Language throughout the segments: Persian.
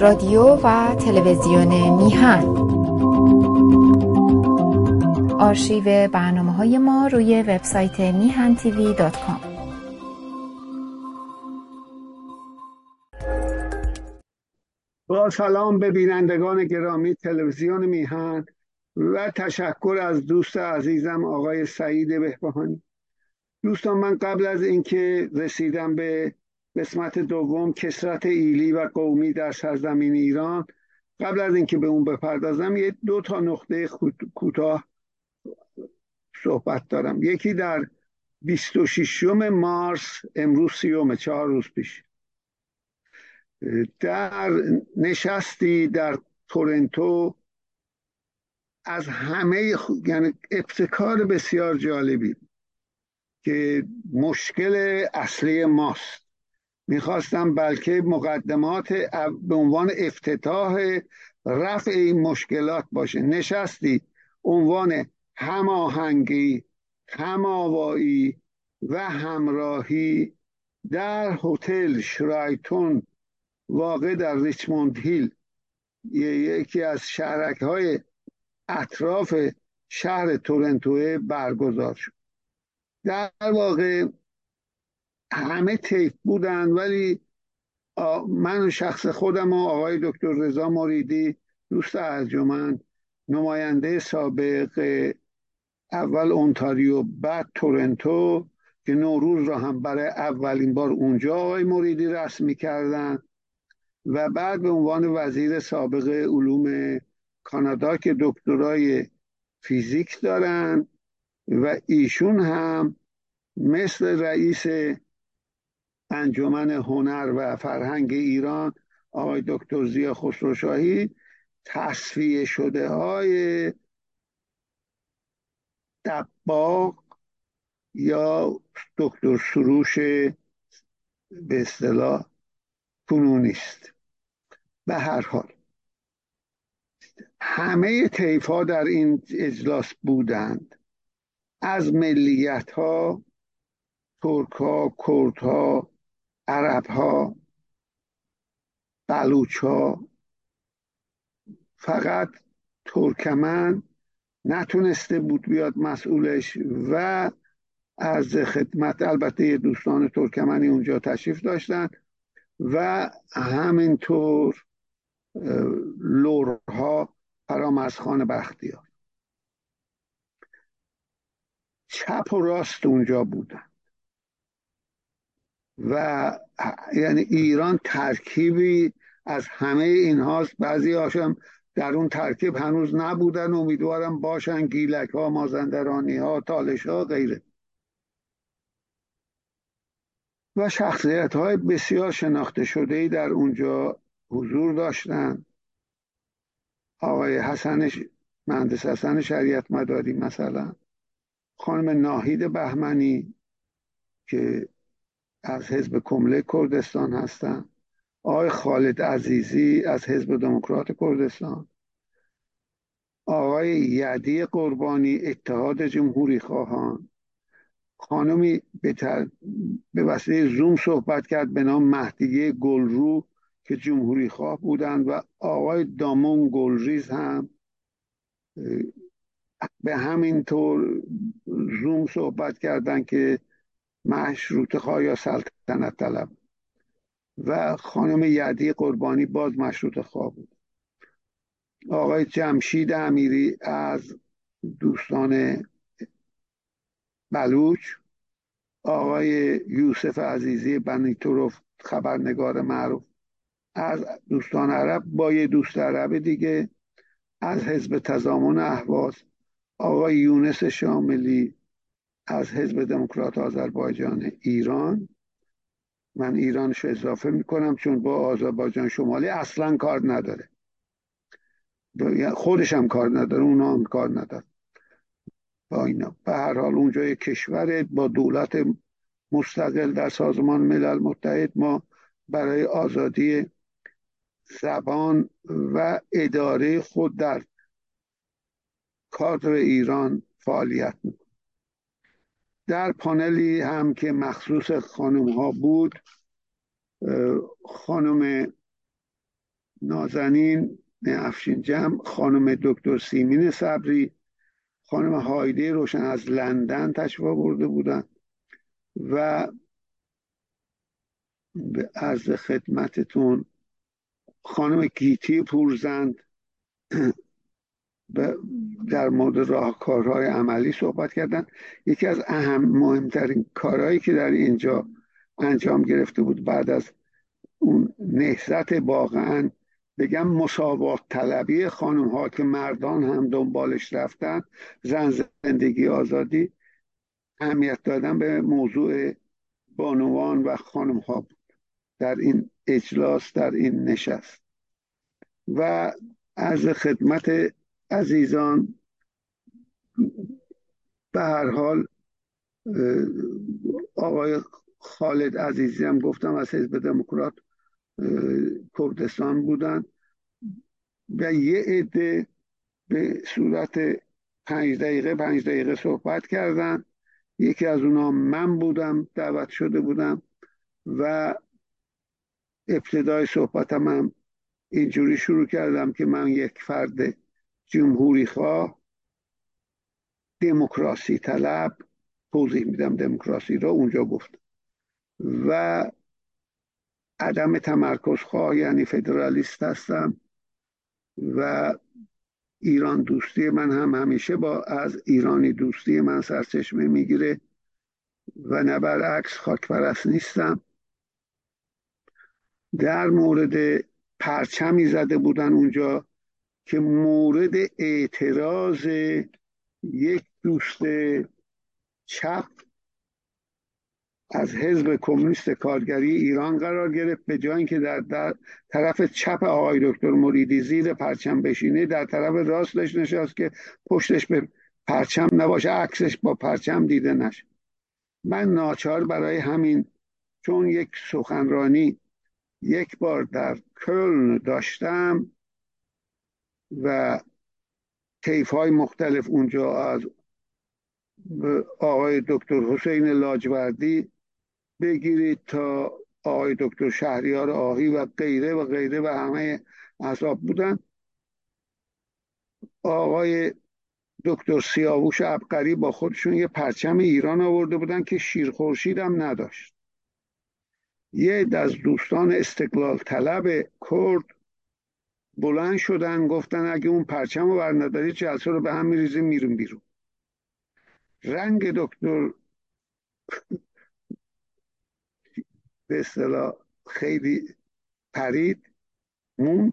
رادیو و تلویزیون میهن. آرشیو برنامه های ما روی وبسایت میهن تیوی دات کام. با سلام به بینندگان گرامی تلویزیون میهن و تشکر از دوست عزیزم آقای سعید بهبهانی. دوستان من قبل از اینکه رسیدم به قسمت دوم کسرت ایلی و قومی در سرزمین ایران. قبل از اینکه به اون بپردازم یه دو تا نقطه کوتاه صحبت دارم. یکی در 26 مارس امروز سیوم چهار روز پیش در نشستی در تورنتو از همه یعنی ابتکار بسیار جالبی که مشکل اصلی ماست. می‌خواستم بلکه مقدمات به عنوان افتتاح رفع این مشکلات باشه. نشستی عنوان هماهنگی هماوایی و همراهی در هتل شرایتون واقع در ریچموند هیل. یکی از شهرک های اطراف شهر تورنتو برگزار شد. در واقع همه تیف بودن ولی من و شخص خودم و آقای دکتر رضا مریدی دوست ارجمند نماینده سابق اول اونتاریو بعد تورنتو که نوروز را هم برای اولین بار اونجا آقای مریدی رسمی کردن و بعد به عنوان وزیر سابق علوم کانادا که دکترای فیزیک دارن و ایشون هم مثل رئیس انجمن هنر و فرهنگ ایران آقای دکتر زیا خسروشاهی تصفیه شده های دباغ یا دکتر سروش به اصطلاح کنونی است به هر حال همه طیف ها در این اجلاس بودند. از ملیت ها ترک ها کرد ها عرب ها بلوچ ها فقط ترکمن نتونسته بود بیاد مسئولش و از خدمت البته دوستان ترکمنی اونجا تشریف داشتن و همینطور لورها فرامرزخان بختیار چپ و راست اونجا بودن. و یعنی ایران ترکیبی از همه اینهاست. بعضی هاشم در اون ترکیب هنوز نبودن. امیدوارم باشن گیلک ها مازندرانی ها تالش ها غیره. و شخصیت های بسیار شناخته شده ای در اونجا حضور داشتن. آقای حسن مهندس حسن شریعت مداری مثلا. خانم ناهید بهمنی که از حزب کمله کردستان هستند آقای خالد عزیزی از حزب دموکرات کردستان. آقای یدی قربانی اتحاد جمهوری خواهان. خانمی به, به وسیله زوم صحبت کرد به نام مهدیه گلرو که جمهوری خواه بودند و آقای دامون گلریز هم به همین طور زوم صحبت کردند که مشروط خواه یا سلطنت طلب. و خانم یدی قربانی باز مشروط خواه بود. آقای جمشید امیری از دوستان بلوچ آقای یوسف عزیزی بنیتوروف خبرنگار معروف از دوستان عرب با یه دوست عرب دیگه از حزب تضامن اهواز آقای یونس شاملی از حزب دموکرات آذربایجان ایران. من ایرانش اضافه می‌کنم چون با آذربایجان شمالی اصلا کار نداره. خودش هم کار نداره اونا هم کار نداره با اینا. به هر حال اونجا یک کشور با دولت مستقل در سازمان ملل متحد ما برای آزادی زبان و اداره خود در کادر ایران فعالیت می‌کنیم در پانلی هم که مخصوص خانم ها بود خانم نازنین افشین جمع خانم دکتر سیمین صبری خانم هایده روشن از لندن تشریف برده بودن و به عرض خدمتتون خانم گیتی پورزند در مورد راهکارهای عملی صحبت کردن. یکی از اهم مهمترین کارهایی که در اینجا انجام گرفته بود بعد از اون نهزت واقعا بگم مساوات طلبی خانم ها که مردان هم دنبالش رفتن زن زندگی آزادی اهمیت دادن به موضوع بانوان و خانم ها بود. در این اجلاس در این نشست. و از خدمت عزیزان به هر حال آقای خالد عزیزی هم گفتم از حزب دموکرات کردستان بودن و یه عده به صورت پنج دقیقه پنج دقیقه صحبت کردن. یکی از اونا من بودم دعوت شده بودم و ابتدای صحبتم هم اینجوری شروع کردم که من یک فرد جمهوری خواه دموکراسی طلب توضیح میدم دموکراسی را اونجا گفت. و عدم تمرکز خواه یعنی فدرالیست هستم و ایران دوستی من هم همیشه با از ایرانی دوستی من سرچشمه می‌گیره و نه برعکس خاک پرست نیستم. در مورد پرچمی زده بودن اونجا که مورد اعتراض یک دوست چپ از حزب کمونیست کارگری ایران قرار گرفت به جای اینکه در, در طرف چپ آقای دکتر مریدی زیر پرچم بشینه در طرف راستش نشست که پشتش به پرچم نباشه عکسش با پرچم دیده نشه. من ناچار برای همین چون یک سخنرانی یک بار در کلن داشتم و طیف های مختلف اونجا از آقای دکتر حسین لاجوردی بگیرید تا آقای دکتر شهریار آهی و غیره و غیره و همه احزاب بودن. آقای دکتر سیاووش ابقری با خودشون یه پرچم ایران آورده بودن که شیرخورشید هم نداشت. یه از دوستان استقلال طلب کرد بلند شدن گفتن اگه اون پرچم رو برنداری جلسه رو به هم میریزیم میریم بیرون. رنگ دکتر به اصطلاح خیلی پرید موند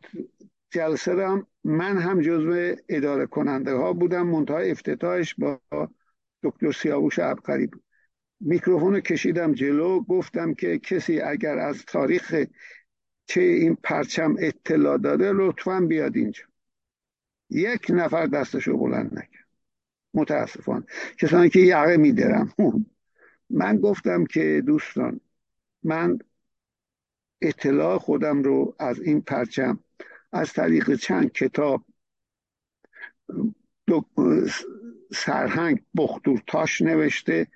جلسه هم من هم جزو اداره کننده ها بودم. منتهای افتتاحش با دکتر سیاووش عبقری بود. میکروفون کشیدم جلو گفتم که کسی اگر از تاریخ چه این پرچم اطلاع داده لطفا بیاد اینجا. یک نفر دستشو بلند نکرد. متاسفانه. کسانی که یقه میدرم من گفتم که دوستان من اطلاع خودم رو از این پرچم از طریق چند کتاب سرهنگ بختور تاش نوشته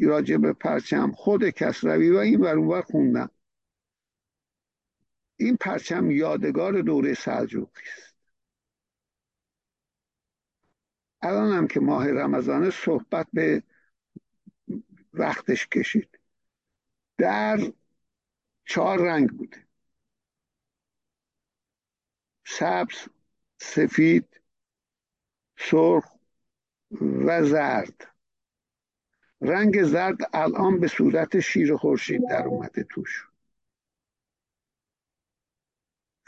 راجع به پرچم خود کسروی و این ور خوندم. این پرچم یادگار دوره سلجوقی است. الان هم که ماه رمضان صحبت به وقتش کشید. در چهار رنگ بوده. سبز سفید سرخ و زرد. رنگ زرد الان به صورت شیر خورشید در اومده توش.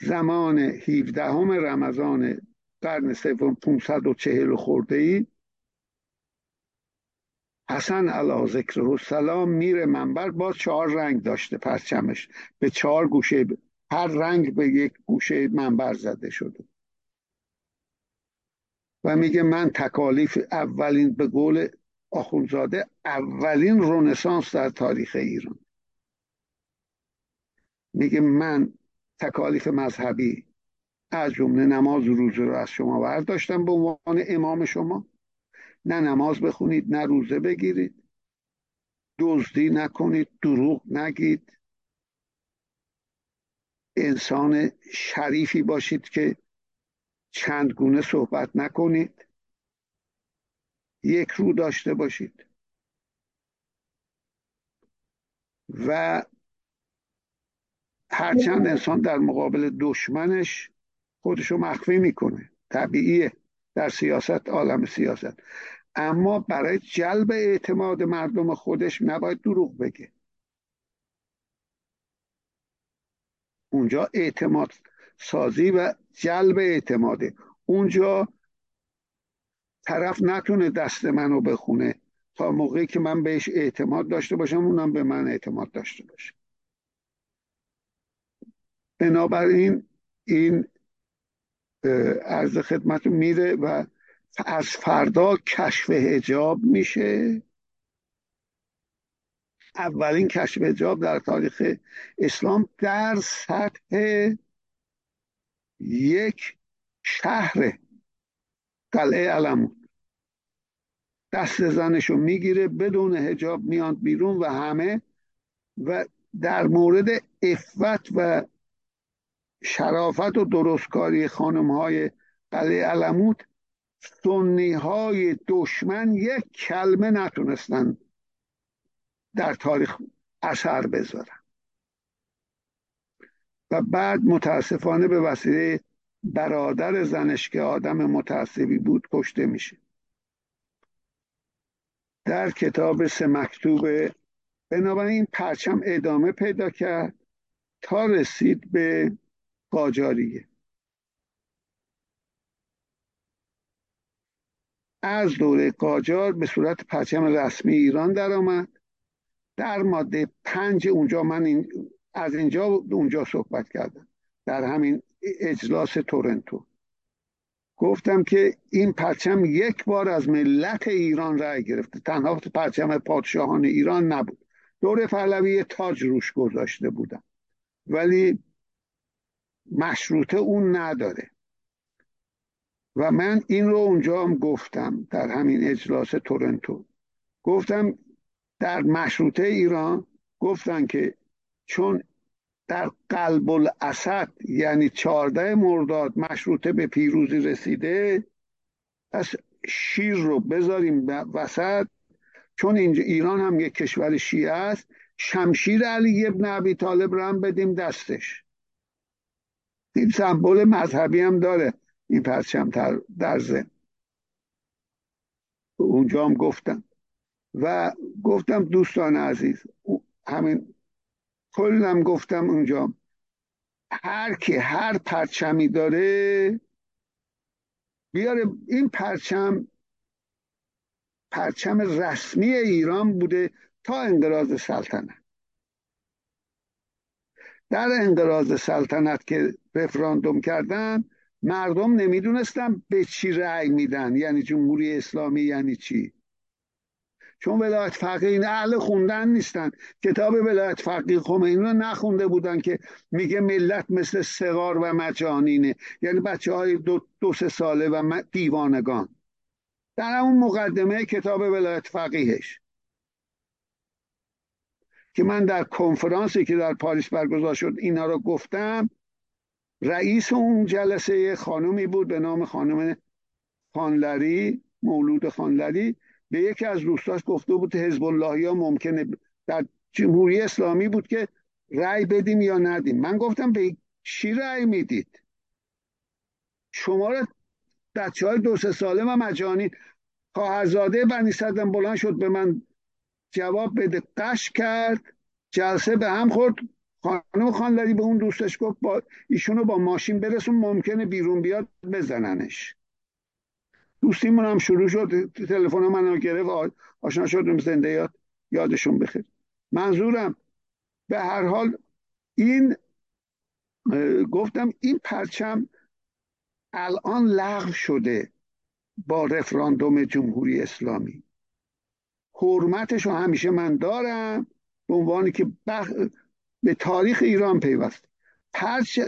زمان 17 رمضان قرن سوم 540 خورده ای حسن علا ذکر و سلام میره منبر با چهار رنگ داشته پرچمش. به چهار گوشه هر رنگ به یک گوشه منبر زده شده. و میگه من تکالیف اولین به قول آخونزاده اولین رونسانس در تاریخ ایران. میگه من تکالیف مذهبی از جمله نماز و روزه رو از شما برداشتم به عنوان امام شما. نه نماز بخونید نه روزه بگیرید. دزدی نکنید دروغ نگید. انسان شریفی باشید که چند گونه صحبت نکنید. یک رو داشته باشید. و هرچند انسان در مقابل دشمنش خودشو مخفی می‌کنه. طبیعیه. در سیاست عالم سیاست. اما برای جلب اعتماد مردم خودش نباید دروغ بگه. اونجا اعتماد سازی و جلب اعتماده. اونجا طرف نتونه دست منو بخونه. تا موقعی که من بهش اعتماد داشته باشم اونم به من اعتماد داشته باشه. بنابراین این عرض خدمت میره و از فردا کشف هجاب میشه. اولین کشف هجاب در تاریخ اسلام در سطح یک شهر قلعه علمون دست زنشو می‌گیره بدون هجاب میاد بیرون و همه و در مورد افت و شرافت و درستکاری خانم های قلعه علموت سنی های دشمن یک کلمه نتونستن در تاریخ اثر بذارن. و بعد متاسفانه به وسیله برادر زنش که آدم متعصبی بود کشته میشه. در کتاب سه مکتوب بنابراین پرچم ادامه پیدا کرد تا رسید به قاجاریه. از دوره قاجار به صورت پرچم رسمی ایران درآمد. در ماده پنج اونجا من این از اینجا اونجا صحبت کردم. در همین اجلاس تورنتو. گفتم که این پرچم یک بار از ملت ایران رأی گرفته. تنها پرچم پادشاهان ایران نبود. دور پهلوی تاج روش گذاشته بودم. ولی مشروطه اون نداره. و من این رو اونجا هم گفتم در همین اجلاس تورنتو. گفتم در مشروطه ایران گفتن که چون در قلب الاسد یعنی چارده مرداد مشروطه به پیروزی رسیده پس شیر رو بذاریم وسط. چون اینجا ایران هم یک کشور شیعه است شمشیر علی ابن ابی طالب رو هم بدیم دستش. این سمبل مذهبی هم داره. این پرچم در زن اونجا هم گفتم. و گفتم دوستان عزیز همین کلم گفتم اونجا. هر کی هر پرچمی داره بیاره. این پرچم پرچم رسمی ایران بوده تا انقراض سلطنت. در انقراض سلطنت که رفراندوم کردن مردم نمی‌دونستن به چی رأی میدن. یعنی جمهوری اسلامی یعنی چی؟ چون ولایت فقیه این اهل خوندن نیستن. کتاب ولایت فقیه خمینی رو نخونده بودن که میگه ملت مثل سغار و مجانینه. یعنی بچه های دو, دو سه ساله و دیوانگان. در اون مقدمه کتاب ولایت فقیهش. که من در کنفرانسی که در پاریس برگزار شد اینا رو گفتم رئیس اون جلسه خانومی بود به نام خانم خانلری مولود خانلری به یکی از دوستاش گفته بود حزب الله ها ممکنه در جمهوری اسلامی بود که رأی بدیم یا ندیم. من گفتم به چی رأی می‌دید؟ شما رو بچه های دو سه ساله و مجانی خواهرزاده بنی صدم بلند شد به من جواب بده. قش کرد جلسه به هم خورد. خانم خانلری به اون دوستش گفت با ایشونو با ماشین برسون ممکنه بیرون بیاد بزننش. دوستیمون هم شروع شد. تلفن منو گرفت. آشنا شدیم زنده یاد یادشون بخیر. منظورم به هر حال این گفتم این پرچم الان لغو شده با رفراندوم جمهوری اسلامی. حرمتش رو همیشه من دارم به عنوانی که بخ... به تاریخ ایران پیوست. پرچ...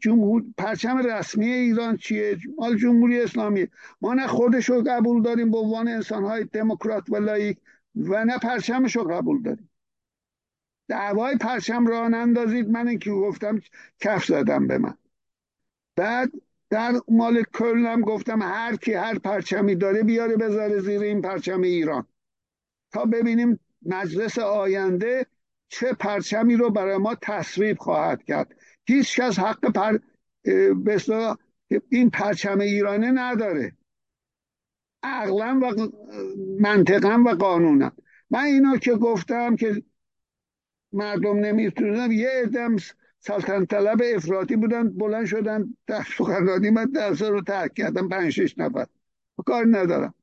جمهور... پرچم رسمی ایران چیه؟ مال جمهوری اسلامی. ما نه خودش رو قبول داریم به عنوان انسانهای دموکرات و لایک و نه پرچمش رو قبول داریم. دعوای پرچم را نندازید. من که گفتم کف زدم به من. بعد در مال کلنم گفتم هر کی هر پرچمی داره بیاره بذاره زیر این پرچم ایران. تا ببینیم مجلس آینده چه پرچمی رو برای ما تصویب خواهد کرد. هیچ کس حق پر... این پرچم ایرانه نداره. عقلا و منطقا و قانونا. من اینا که گفتم که مردم نمی‌تونن یه ادم سلطنت طلب افراطی بودن بلند شدن در سخنرانی من درس رو ترک کردم پنج شش نفر. کار ندارم.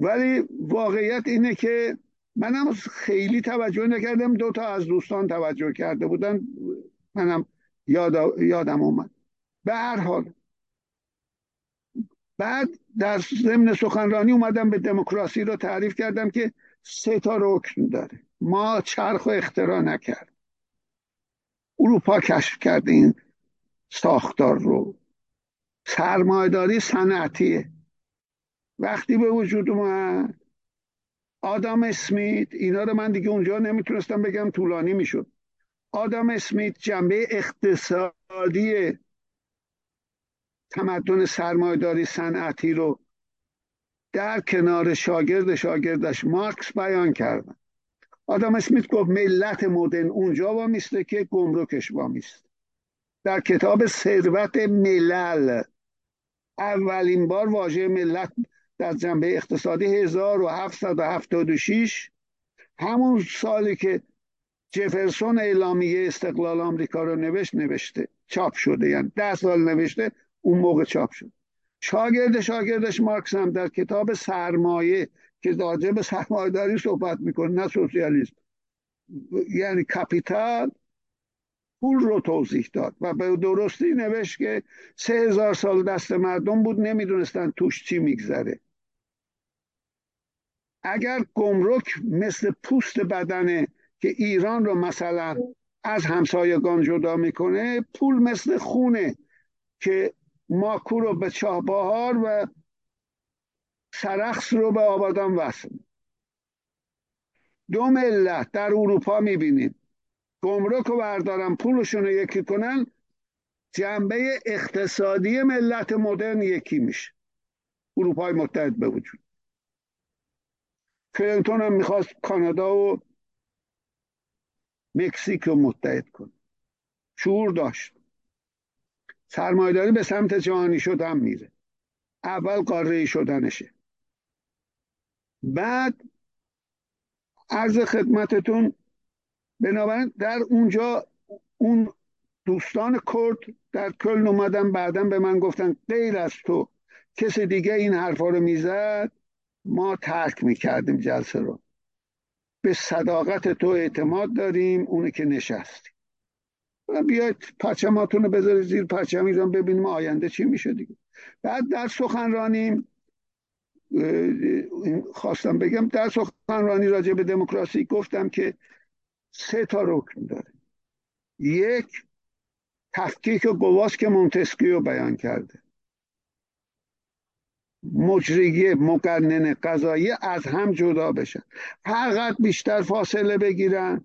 ولی واقعیت اینه که منم خیلی توجه نکردم. دو تا از دوستان توجه کرده بودن. منم یاد یادم اومد. به هر حال بعد در ضمن سخنرانی اومدم به دموکراسی رو تعریف کردم که سه تا رکن داره. ما چرخ و اختراع نکرد اروپا کشف کرده این ساختار رو. سرمایداری صنعتیه. وقتی به وجود اومد آدم اسمیت اینا رو من دیگه اونجا نمی‌تونستم بگم طولانی می‌شد. آدم اسمیت جنبه اقتصادی تمدن سرمایداری صنعتی رو در کنار شاگرد شاگردش مارکس بیان کردن آدم اسمیت گفت ملت مدرن اونجا وامیسته که گمرکش وامیست در کتاب ثروت ملل اولین بار واژه ملت در جنبه اقتصادی 1776 همون سالی که جفرسون اعلامیه استقلال آمریکا رو نوشت نوشته. چاپ شده. یعنی ده سال نوشته اون موقع چاپ شد. شاگرد شاگردش مارکس هم در کتاب سرمایه که راجع به سرمایه‌داری صحبت می‌کنه نه سوسیالیسم. یعنی کپیتال پول رو توضیح داد و به درستی نوشت که سه هزار سال دست مردم بود نمی‌دونستن توش چی میگذره. اگر گمرک مثل پوست بدنه که ایران رو مثلا از همسایگان جدا می‌کنه پول مثل خونه که ماکو رو به چهبهار و سرخص رو به آبادان وصل. دو ملت در اروپا می‌بینیم. گمرک رو بردارن پولشون رو یکی کنن جنبه اقتصادی ملت مدرن یکی میشه. اروپای متحد به وجود. کلینتون هم می‌خواست کانادا و مکزیک رو متحد کنه. شعور داشت. سرمایداری به سمت جهانی شدن میره. اول قاره شدنشه. بعد عرض خدمتتون بنابراین در اونجا اون دوستان کرد در کلن اومدن بعدا به من گفتن غیر از تو کسی دیگه این حرفا رو می‌زد. ما ترک می‌کردیم جلسه رو. به صداقت تو اعتماد داریم اونی که نشستیم. بیاید پرچماتون رو بذارید زیر پرچم ایران ببینیم آینده چی میشه دیگه. بعد در سخنرانیم خواستم بگم در سخنرانی راجع به دموکراسی گفتم که سه تا رکن داره. یک تفکیک گواس که مونتسکیو بیان کرده. مجریه مقنن قضایی از هم جدا بشن. هر بیشتر فاصله بگیرن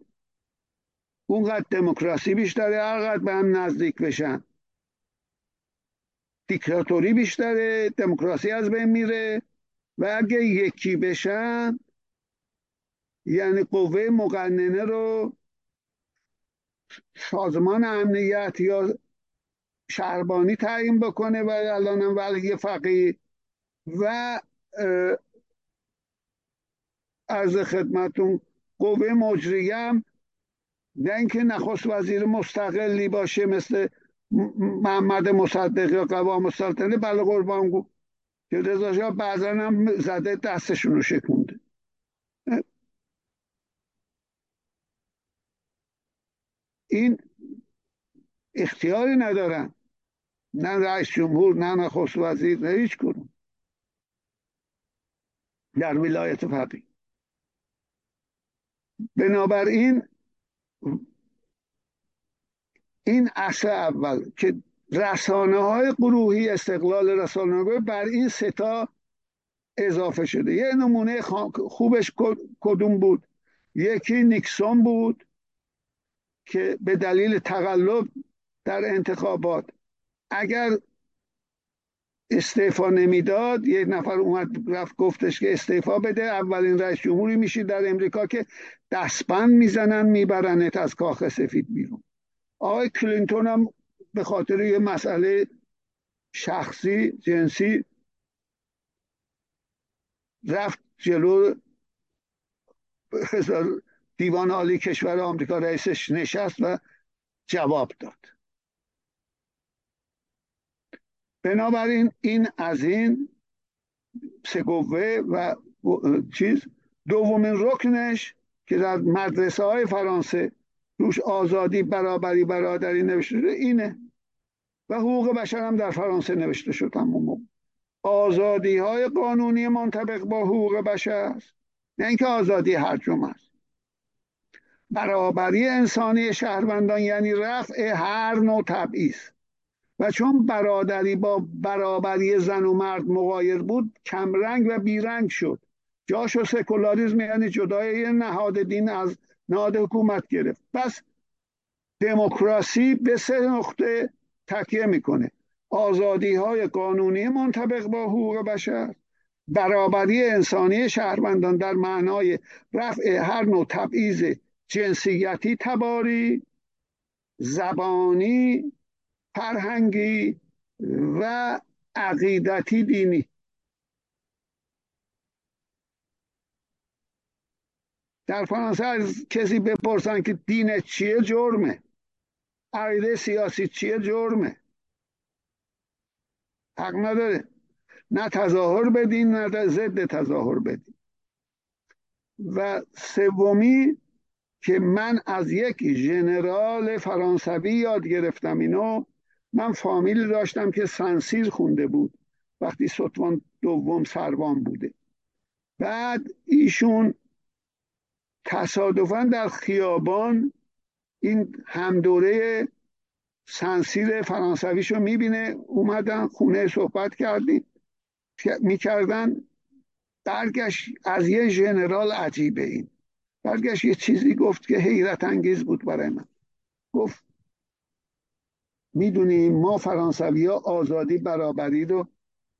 اونقدر دموکراسی بیشتره هرقدر به هم نزدیک بشن. دیکتاتوری بیشتره دموکراسی از بین میره و اگه یکی بشن یعنی قوه مقننه رو سازمان امنیت یا شهربانی تعیین بکنه و الانم ولی فقیه و از خدمتون قوه مجریه هم نه اینکه نخست وزیر مستقلی باشه مثل محمد مصدق یا قوام السلطنه بله قربان گو که رضا شاه بعضا هم زده دستشون رو شکونده. این اختیاری ندارن. نه رئیس جمهور نه نخست وزیر نه هیچ کنون در ولایت فقیه. بنابراین این اصل اول که رسانه های گروهی استقلال رسانه بر این ستا اضافه شده. یه نمونه خوبش کدوم بود؟ یکی نیکسون بود که به دلیل تقلب در انتخابات اگر استعفا نمی‌داد. یک نفر اومد رفت گفتش که استعفا بده. اولین رئیس جمهوری میشی در امریکا که دستبند می‌زنن میبرنت از کاخ سفید بیرون. آقای کلینتون هم به خاطر یه مسئله شخصی جنسی رفت جلو دیوان عالی کشور آمریکا رئیسش نشست و جواب داد. بنابراین این از این سگوه و چیز. دومین رکنش که در مدرسه های فرانسه روش آزادی برابری برادری نوشته شده اینه و حقوق بشر هم در فرانسه نوشته شد همون آزادی های قانونی منطبق با حقوق بشر نه اینکه آزادی هر است. برابری انسانی شهروندان یعنی رفع هر نوع تبعیض. و چون برادری با برابری زن و مرد مقایر بود کمرنگ و بیرنگ شد. جاش و سکولاریزم یعنی جدای نهاد دین از نهاد حکومت گرفت. پس دموکراسی به سه نقطه تکیه می‌کنه. آزادی های قانونی منطبق با حقوق بشر برابری انسانی شهروندان در معنای رفع هر نوع تبعیض جنسیتی تباری زبانی فرهنگی و عقیدتی دینی. در فرانسه از کسی بپرسن که دین چیه جرمه. عقیده سیاسی چیه جرمه. حق نداره. نه تظاهر بدین نه ضد تظاهر بدین. و سومی که من از یک ژنرال فرانسوی یاد گرفتم اینو من فامیل داشتم که سنسیر خونده بود وقتی ستوان دوم سروان بوده. بعد ایشون تصادفا در خیابان این همدوره سنسیر فرانسویش رو می‌بینه اومدن خونه صحبت کردیم. می‌کردن برگشت از یه ژنرال عجیبه این. برگشت یه چیزی گفت که حیرت انگیز بود برای من. گفت می‌دونیم ما فرانسوی ها آزادی برابری رو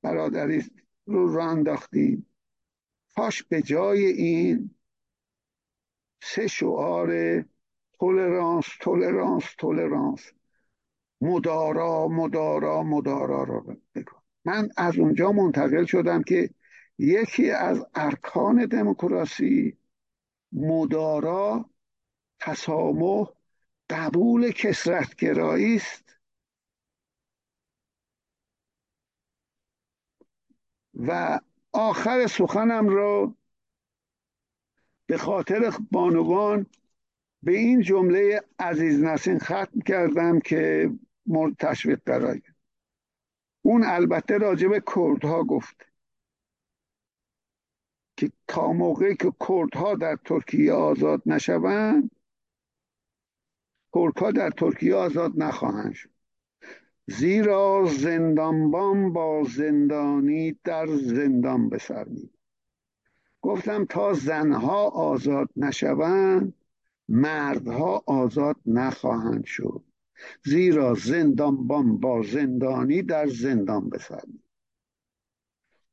برادری رو رو انداختیم. کاش به جای این سه شعار تولرانس تولرانس تولرانس. مدارا مدارا مدارا رو بگو. من از اونجا منتقل شدم که یکی از ارکان دموکراسی مدارا تسامح قبول کسرتگرایی است. و آخر سخنم رو به خاطر بانوان به این جمله عزیز نسین ختم کردم که مورد تشویق قرار اون البته راجب کردها گفت. که تا موقعی که کردها در ترکیه آزاد نشوند کردها در ترکیه آزاد نخواهند شد. زیرا زندانبان با زندانی در زندان به سر می گفتم تا زنها آزاد نشوند مردها آزاد نخواهند شد. زیرا زندانبان با زندانی در زندان به سر می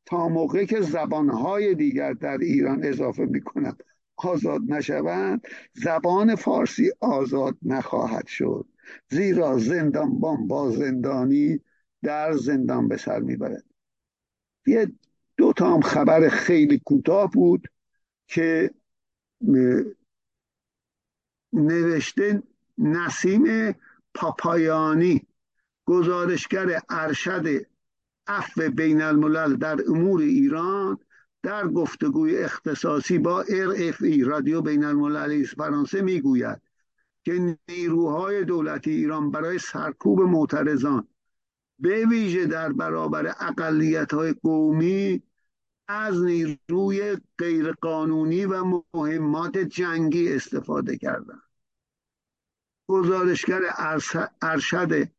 تا موقعی که زبانهای دیگر در ایران اضافه می‌کنم آزاد نشوند زبان فارسی آزاد نخواهد شد. زیرا زندانبان با زندانی در زندان به سر می‌برد. یه دو تا هم خبر خیلی کوتاه بود که نوشته نسیم پاپایانی گزارشگر ارشد عفو بین الملل در امور ایران در گفتگوی اختصاصی با RFI رادیو بین المللی فرانسه می‌گوید که نیروهای دولتی ایران برای سرکوب معترضان به ویژه در برابر اقلیت های قومی از نیروی غیرقانونی و مهمات جنگی استفاده کردند. گزارشگر ارشد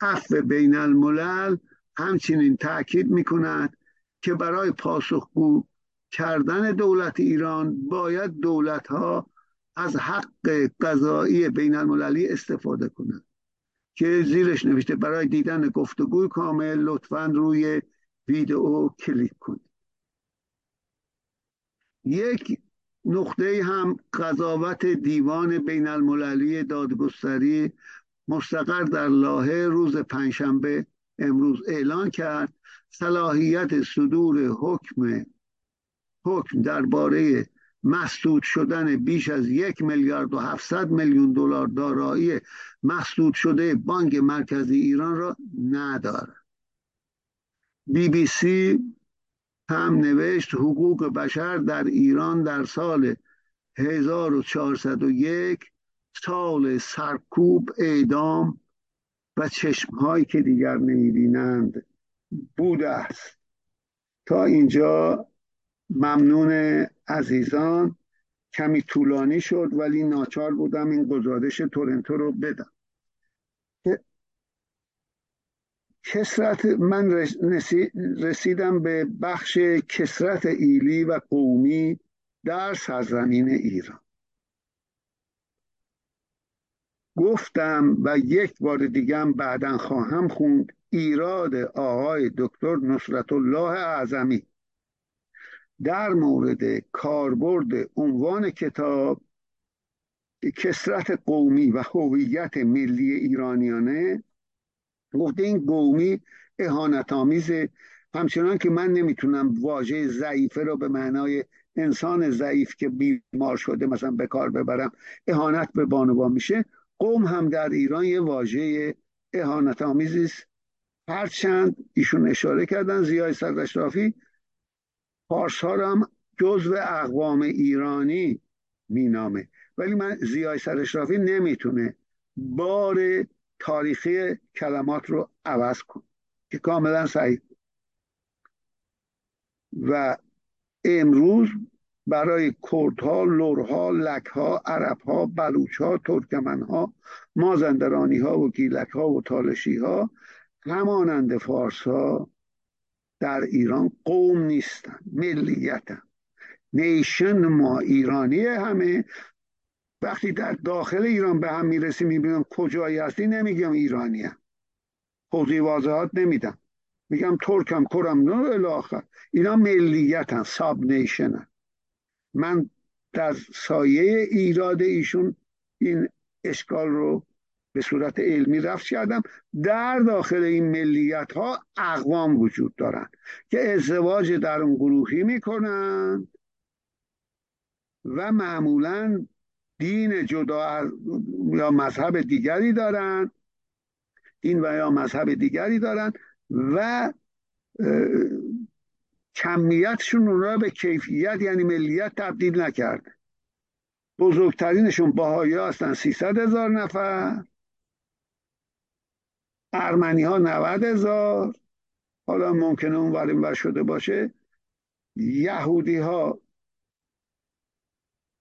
عفو بین الملل همچنین تاکید می کند که برای پاسخگو کردن دولت ایران باید دولت ها از حق قضایی بین المللی استفاده کنند. که زیرش نوشته برای دیدن گفتگوی کامل لطفا روی ویدئو کلیک کنید. یک نقطه هم قضاوت دیوان بین المللی دادگستری مستقر در لاهه روز پنجشنبه امروز اعلان کرد. صلاحیت صدور حکم حکم درباره مسدود شدن بیش از یک میلیارد و هفتصد میلیون دلار دارایی مسدود شده بانک مرکزی ایران را ندارد. بی بی سی هم نوشت حقوق بشر در ایران در سال 1401 سال سرکوب اعدام و چشمهایی که دیگر نمی‌بینند بوده است. تا اینجا ممنون عزیزان کمی طولانی شد ولی ناچار بودم این گزارش تورنتو رو بدم. کسرت من رسیدم به بخش کسرت ایلی و قومی در سرزمین ایران. گفتم و یک بار دیگه هم بعدا خواهم خوند ایراد آقای دکتر نصرت الله اعظمی. در مورد کاربرد عنوان کتاب کسرت قومی و هویت ملی ایرانیانه گفته این قومی اهانت آمیزه همچنان که من نمی‌تونم واژه ضعیفه رو به معنای انسان ضعیف که بیمار شده مثلا به کار ببرم اهانت به بانوان میشه. قوم هم در ایران یه واژه اهانت آمیزی است. هرچند ایشون اشاره کردن زیای سردشرافی پارس ها هم جزو اقوام ایرانی مینامه. ولی من زیای سرشرافی نمی‌تونه بار تاریخی کلمات رو عوض کن که کاملا صحیح و امروز برای کردها، لورها، لکها، عربها، بلوچها، ترکمنها، مازندرانی ها و گیلک ها و تالشی ها همانند فارس ها در ایران قوم نیستن ملیتن. نیشن ما ایرانی همه. وقتی در داخل ایران به هم می‌رسیم می‌بینم کجایی هستی؟ نمیگم ایرانی هم. توضیح واضحات نمیدم میگم ترکم کرم نه الاخر. اینا ملیتن ساب نیشنن. من در سایه ایراد ایشون این اشکال رو به صورت علمی رفت کردم. در داخل این ملیت ها اقوام وجود دارند که ازدواج در اون گروهی می‌کنن و معمولا دین جدا یا مذهب دیگری دارن. دین و یا مذهب دیگری دارن و کمیتشون اونها به کیفیت یعنی ملیت تبدیل نکرده بزرگترینشون باهایی هستن 300 هزار نفر. ارمنی ها 90 هزار. حالا ممکنه اون ور شده باشه. یهودی ها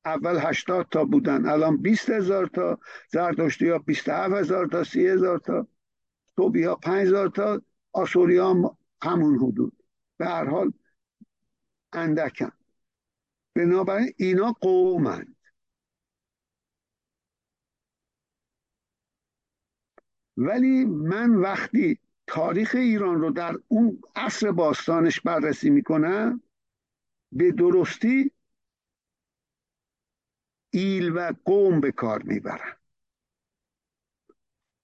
اول 80 تا بودن الان 20 هزار تا. زرتشتی ها 27 هزار تا 30 هزار تا. توبی ها 5 هزار تا. آسوری ها همون حدود. به هر حال اندکن. بنابراین اینا قومند ولی من وقتی تاریخ ایران رو در اون عصر باستانش بررسی می‌کنم به درستی ایل و قوم به کار می‌برن.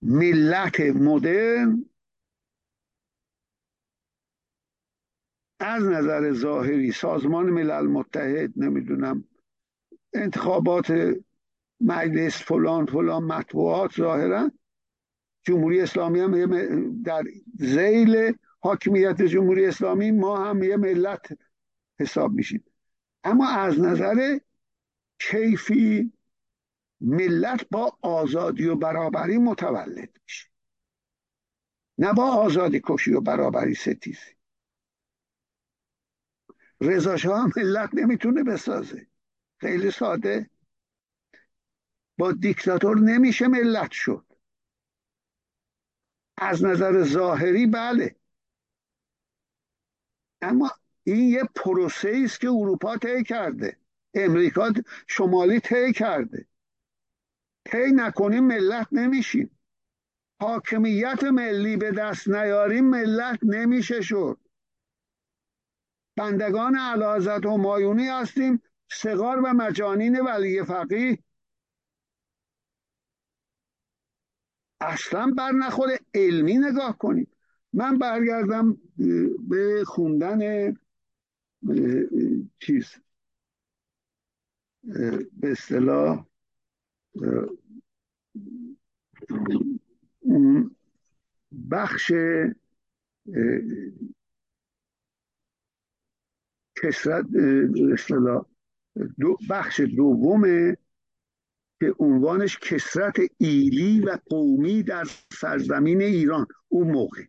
ملت مدرن از نظر ظاهری سازمان ملل متحد نمی‌دونم انتخابات مجلس فلان فلان مطبوعات ظاهرا جمهوری اسلامی هم در زیل حاکمیت جمهوری اسلامی ما هم یه ملت حساب میشیم. اما از نظر کیفی ملت با آزادی و برابری متولد میشه. نه با آزادی کشی و برابری ستیزی. رضا ملت نمی‌تونه بسازه. خیلی ساده. با دیکتاتور نمیشه ملت شد. از نظر ظاهری بله. اما این یه پروسه است که اروپا طی کرده. امریکا شمالی طی کرده. طی نکنیم ملت نمیشیم. حاکمیت ملی به دست نیاریم ملت نمیشه شد. بندگان علازت و مایونی هستیم. سگار و مجانین ولی فقیه. اصلا بر نخوره علمی نگاه کنیم. من برگردم به خوندن چیز به اصطلاح بخش کسرت اصطلاح بخش دومه که عنوانش کسرت ایلی و قومی در سرزمین ایران. اون موقع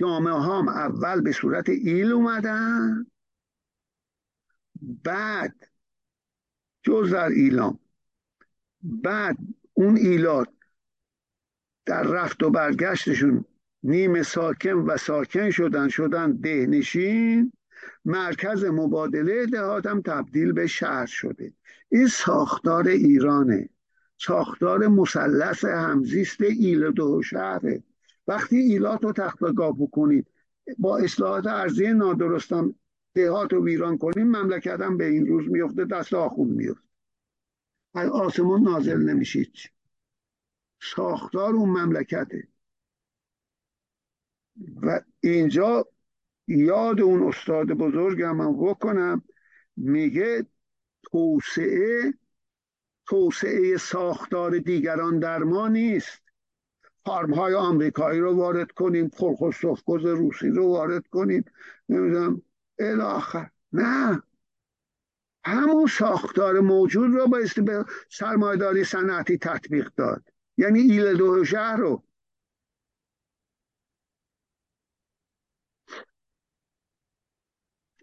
جامعه هم اول به صورت ایل اومدن بعد جز در ایلام بعد اون ایلات در رفت و برگشتشون نیمه ساکن و ساکن شدن شدن دهنشین. مرکز مبادله دهات هم تبدیل به شهر شده. این ساختار ایرانه. ساختار مثلث همزیست ایل دو شهره. وقتی ایلات رو تختگاه بکنید با اصلاحات ارزی نادرستم دهات رو ویران کنیم مملکت هم به این روز میفته دست آخون میفته. از آسمون نازل نمیشید ساختار اون مملکته. و اینجا یاد اون استاد بزرگم من بکنم. میگه توسعه توسعه ساختار دیگران در ما نیست. فارم های آمریکایی رو وارد کنیم پرخصوفگز روسی رو وارد کنیم. نمی‌دونم. الاخر نه. همون ساختار موجود رو بایستی به سرمایداری صنعتی تطبیق داد. یعنی ایل دو شهر رو.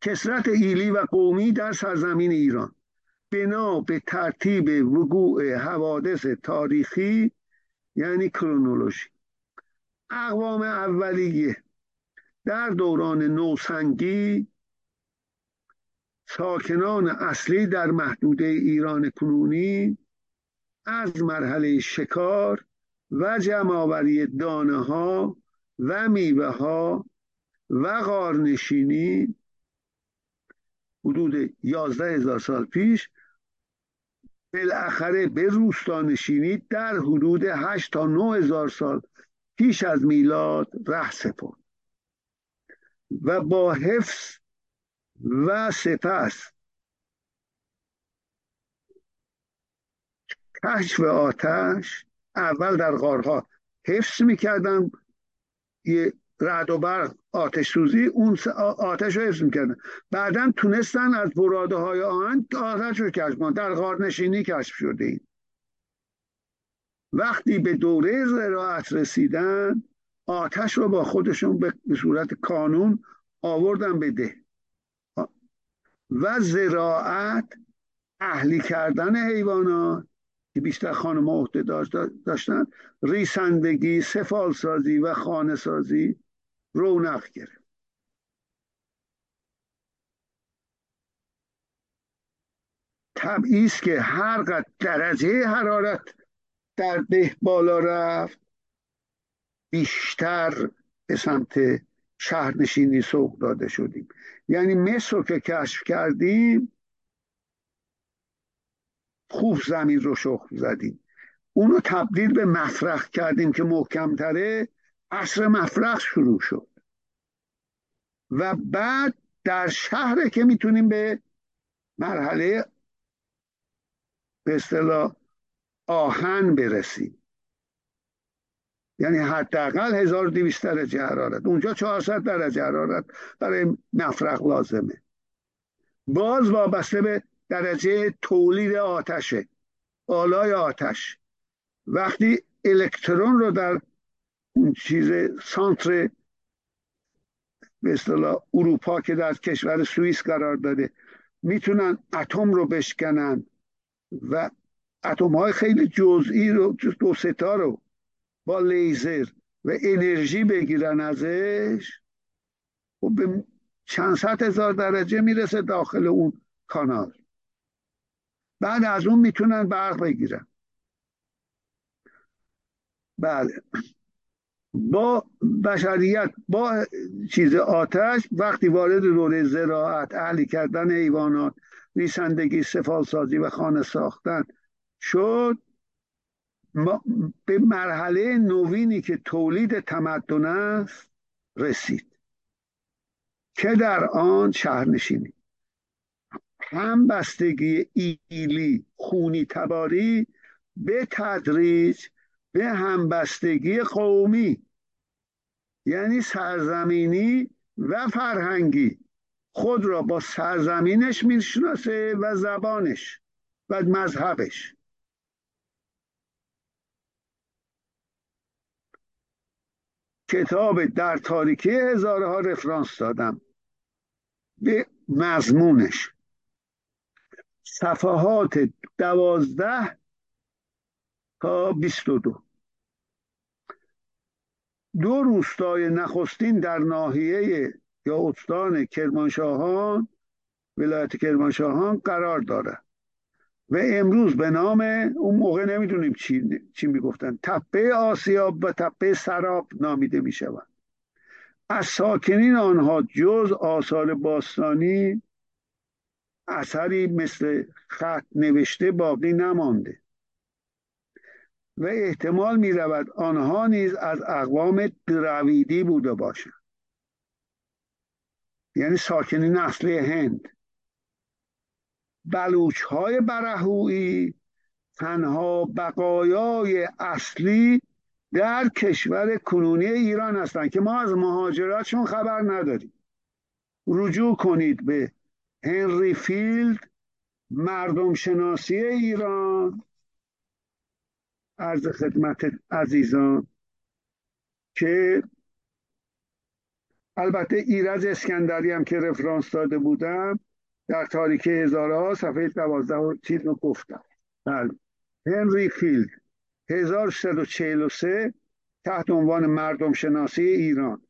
کسرت ایلی و قومی در سرزمین ایران. بنا به ترتیب وقوع حوادث تاریخی یعنی کرونولوژی. اقوام اولیه در دوران نوسنگی ساکنان اصلی در محدوده ایران کنونی از مرحله شکار و جمعآوری دانه ها و میوه ها و غارنشینی حدود یازده هزار سال پیش بالاخره به روستانشینی در حدود هشت تا نه هزار سال پیش از میلاد ره سپرد و با حفظ و سپس کشف آتش اول در غارها حفظ می‌کردن. یه رعد و برق آتش سوزی اون آتش رو حفظ می‌کردن. بعدا تونستن از براده های آهن آتش رو کشف کنن. در غار نشینی کشف شده این. وقتی به دوره زراعت رسیدن آتش رو با خودشون به صورت کانون آوردن به ده. و زراعت اهلی کردن حیوانات که بیشتر خانم عهده داشتن. ریسندگی سفال سازی و خانه سازی رونق گرفت. است که هر قد درجه حرارت در ده بالا رفت بیشتر به سمت شهرنشینی سوق داده شدیم. یعنی مصر رو که کشف کردیم خوب زمین رو شخم زدیم. اونو تبدیل به مفرخ کردیم که محکمتره. عصر مفرخ شروع شد. و بعد در شهر که می‌تونیم به مرحله به اصطلاح آهن برسیم. یعنی حداقل 1200 درجه حرارت. اونجا 400 درجه حرارت برای مفرق لازمه. باز وابسته به درجه تولید آتشه آلای آتش. وقتی الکترون رو در اون چیز سانتر به اصطلاح اروپا که در کشور سوئیس قرار داده می‌تونن اتم رو بشکنن و اتم های خیلی جزئی رو دو ستا رو با لیزر و انرژی بگیرن ازش و خب به چند صد هزار درجه می‌رسه داخل اون کانال. بعد از اون می‌تونن برق بگیرن. بله. با بشریت با چیز آتش وقتی وارد دوره زراعت اهلی کردن حیوانات ریسندگی سفالسازی و خانه ساختن شد به مرحله نوینی که تولید تمدن است رسید. که در آن شهرنشینی. هم بستگی ایلی خونی تباری به تدریج به همبستگی قومی یعنی سرزمینی و فرهنگی. خود را با سرزمینش می‌شناسه و زبانش و مذهبش. کتاب در تاریکی هزارها رفرانس دادم. به مضمونش. صفحات دوازده تا بیست و دو. دو روستای نخستین در ناحیه یا استان کرمانشاهان ولایت کرمانشاهان قرار دارد. و امروز به نام اون موقع نمی‌دونیم چی, چی می‌گفتن. تپه آسیاب و تپه سراب نامیده می‌شوند. از ساکنین آنها جز آثار باستانی اثری مثل خط نوشته باقی نمانده. و احتمال می رود آنها نیز از اقوام دراویدی بوده باشند. یعنی ساکنین اصلی هند. بلوچ های برهویی تنها بقایای اصلی در کشور کنونی ایران هستند که ما از مهاجراتشون خبر نداریم. رجوع کنید به هنری فیلد مردم شناسی ایران عرض خدمت عزیزان که البته ایرز اسکندری هم که رفرانس داده بودم در تاریخ هزارها صفحه دوازده و چیز رو گفتم. بله. هنری فیلد 1343 تحت عنوان مردم شناسی ایران.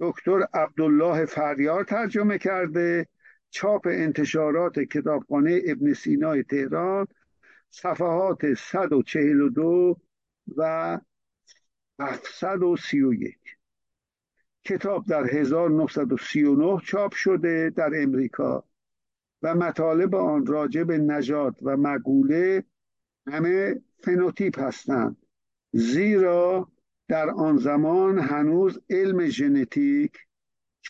دکتر عبدالله فریار ترجمه کرده. چاپ انتشارات کتابخانه ابن سینای تهران صفحات 142 و 731 کتاب در 1939 چاپ شده در امریکا و مطالب آن راجع به نجات و مقوله همه فنوتیپ هستند زیرا در آن زمان هنوز علم ژنتیک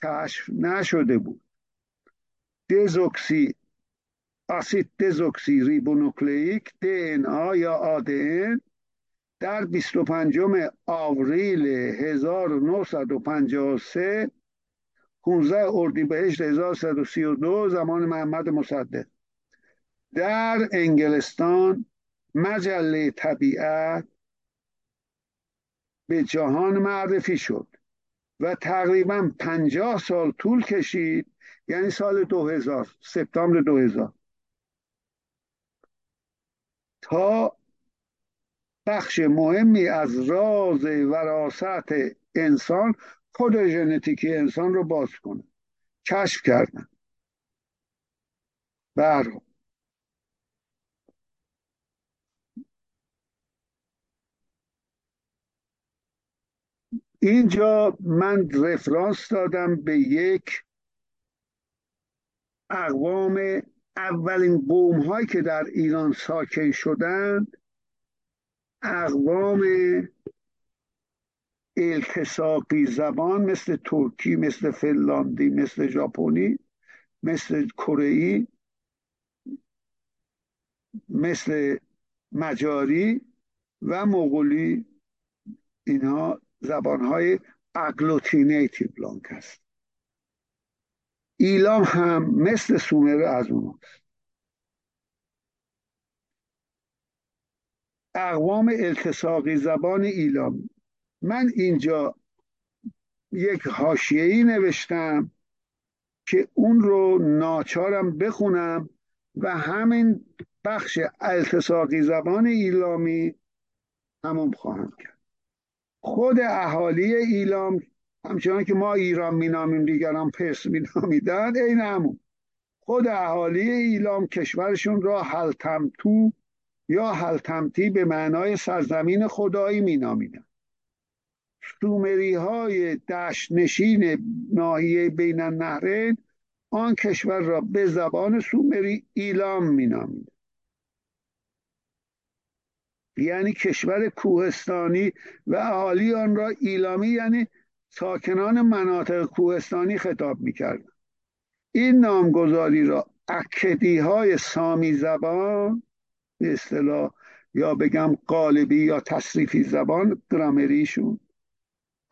کشف نشده بود. دزوکسی اسید دزوکسی ریبونوکلیک DNA یا ADN در 25 آوریل 1953 15 اردیبهشت 1132 زمان محمد مصدق. در انگلستان مجله طبیعت به جهان معرفی شد و تقریبا پنجاه سال طول کشید یعنی سال 2000 سپتامبر 2000 تا بخش مهمی از راز وراست انسان کد ژنتیکی انسان رو باز کنه. کشف کردن. بر اینجا من رفرانس دادم به یک اقوام اولین قوم هایی که در ایران ساکن شدند اقوام التصاقی زبان مثل ترکی مثل فنلاندی مثل ژاپنی مثل کره مثل مجاری و مغولی. اینها زبانهای agglutinative langue هست. ایلام هم مثل سومر از اوناست اقوام التساقی زبان ایلامی من اینجا یک ای نوشتم که اون رو ناچارم بخونم و همین بخش التساقی زبان ایلامی همون خواهم کرد. خود اهالی ایلام همچنان که ما ایران مینامیم دیگران پرس مینامیدن این همون خود اهالی ایلام کشورشون را هلتمتو یا هلتمتی به معنای سرزمین خدایی مینامیدن. سومری های دشت نشین ناحیه بین النهرین آن کشور را به زبان سومری ایلام مینامید یعنی کشور کوهستانی و اهالی آن را ایلامی یعنی ساکنان مناطق کوهستانی خطاب می‌کرد. این نامگذاری را اکدی های سامی زبان به اصطلاح یا بگم قالبی یا تصریفی زبان گرامریشون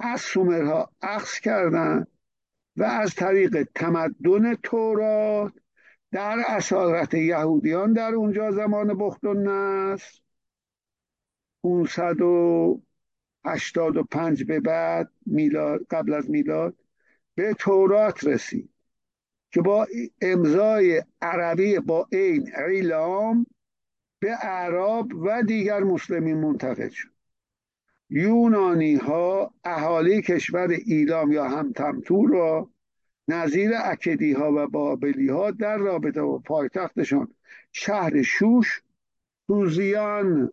از سومرها عکس کردند و از طریق تمدن تورات در اسارت یهودیان در اونجا زمان بخت و نصر 585 به بعد میلاد قبل از میلاد به تورات رسید که با امضای عربی با این ایلام به اعراب و دیگر مسلمین منتقل شد. یونانی ها اهالی کشور ایلام یا همتمتور را نظیر اکدی ها و بابلی ها در رابطه با پایتختشان شهر شوش سوزیان